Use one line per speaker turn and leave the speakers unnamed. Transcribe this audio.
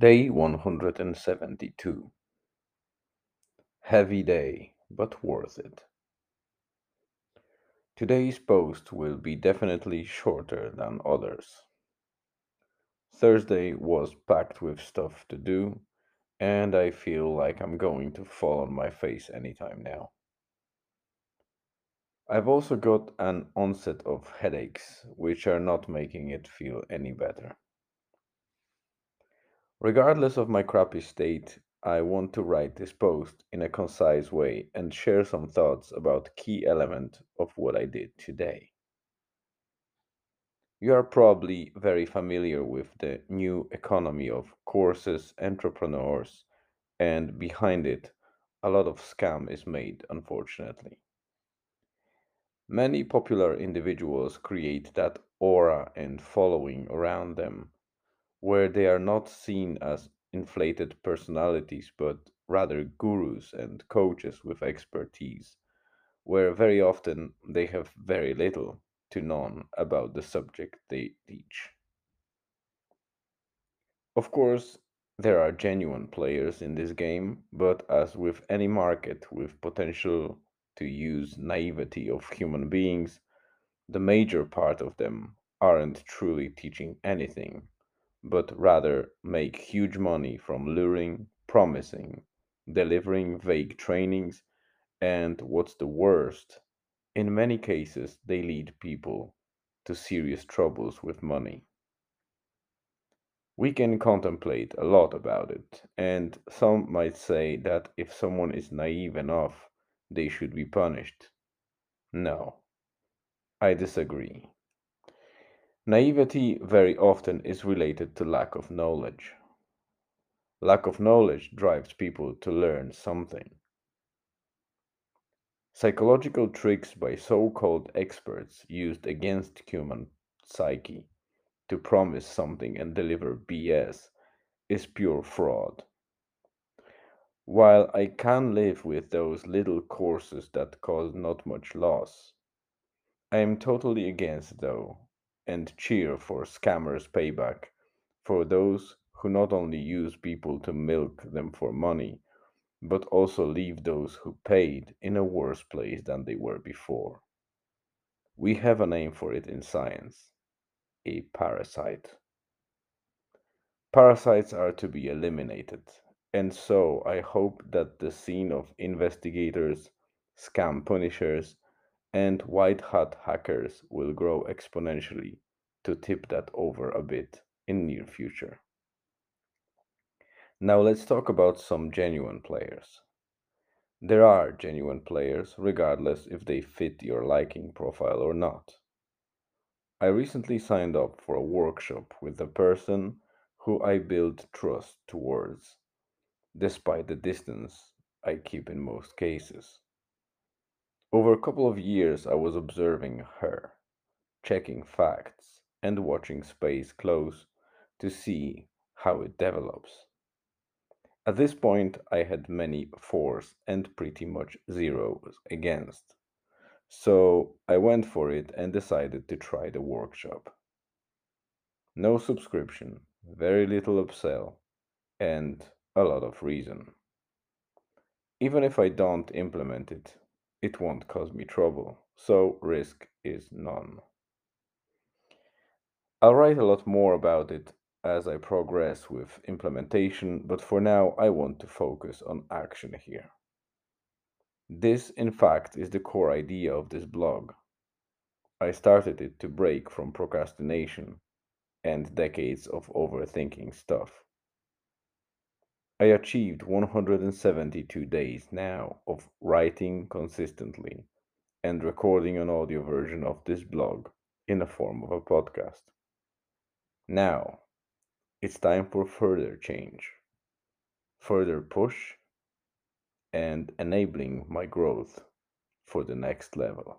Day 172. Heavy day, but worth it. Today's post will be definitely shorter than others. Thursday was packed with stuff to do, and I feel like I'm going to fall on my face anytime now. I've also got an onset of headaches, which are not making it feel any better. Regardless of my crappy state, I want to write this post in a concise way and share some thoughts about key element of what I did today. You are probably very familiar with the new economy of courses, entrepreneurs, and behind it, a lot of scam is made, unfortunately. Many popular individuals create that aura and following around them where they are not seen as inflated personalities, but rather gurus and coaches with expertise, where very often they have very little to none about the subject they teach. Of course, there are genuine players in this game, but as with any market with potential to use naivety of human beings, the major part of them aren't truly teaching anything but rather make huge money from luring, promising, delivering vague trainings, and what's the worst, in many cases, they lead people to serious troubles with money. We can contemplate a lot about it, and some might say that if someone is naive enough, they should be punished. No, I disagree. Naivety very often is related to lack of knowledge. Lack of knowledge drives people to learn something. Psychological tricks by so called experts used against human psyche to promise something and deliver BS is pure fraud. While I can live with those little courses that cause not much loss, I am totally against, though, and cheer for scammers' payback for those who not only use people to milk them for money, but also leave those who paid in a worse place than they were before. We have a name for it in science a parasite. Parasites are to be eliminated, and so I hope that the scene of investigators, scam punishers, and white hat hackers will grow exponentially to tip that over a bit in near future. Now let's talk about some genuine players. There are genuine players regardless if they fit your liking profile or not. I recently signed up for a workshop with a person who I build trust towards, despite the distance I keep in most cases. Over a couple of years, I was observing her, checking facts, and watching space close to see how it develops. At this point, I had many fours and pretty much zeros against. So I went for it and decided to try the workshop. No subscription, very little upsell, and a lot of reason. Even if I don't implement it, it won't cause me trouble, so risk is none. I'll write a lot more about it as I progress with implementation, but for now I want to focus on action here. This, in fact, is the core idea of this blog. I started it to break from procrastination and decades of overthinking stuff. I achieved 172 days now of writing consistently and recording an audio version of this blog in the form of a podcast. Now, it's time for further change, further push, and enabling my growth for the next level.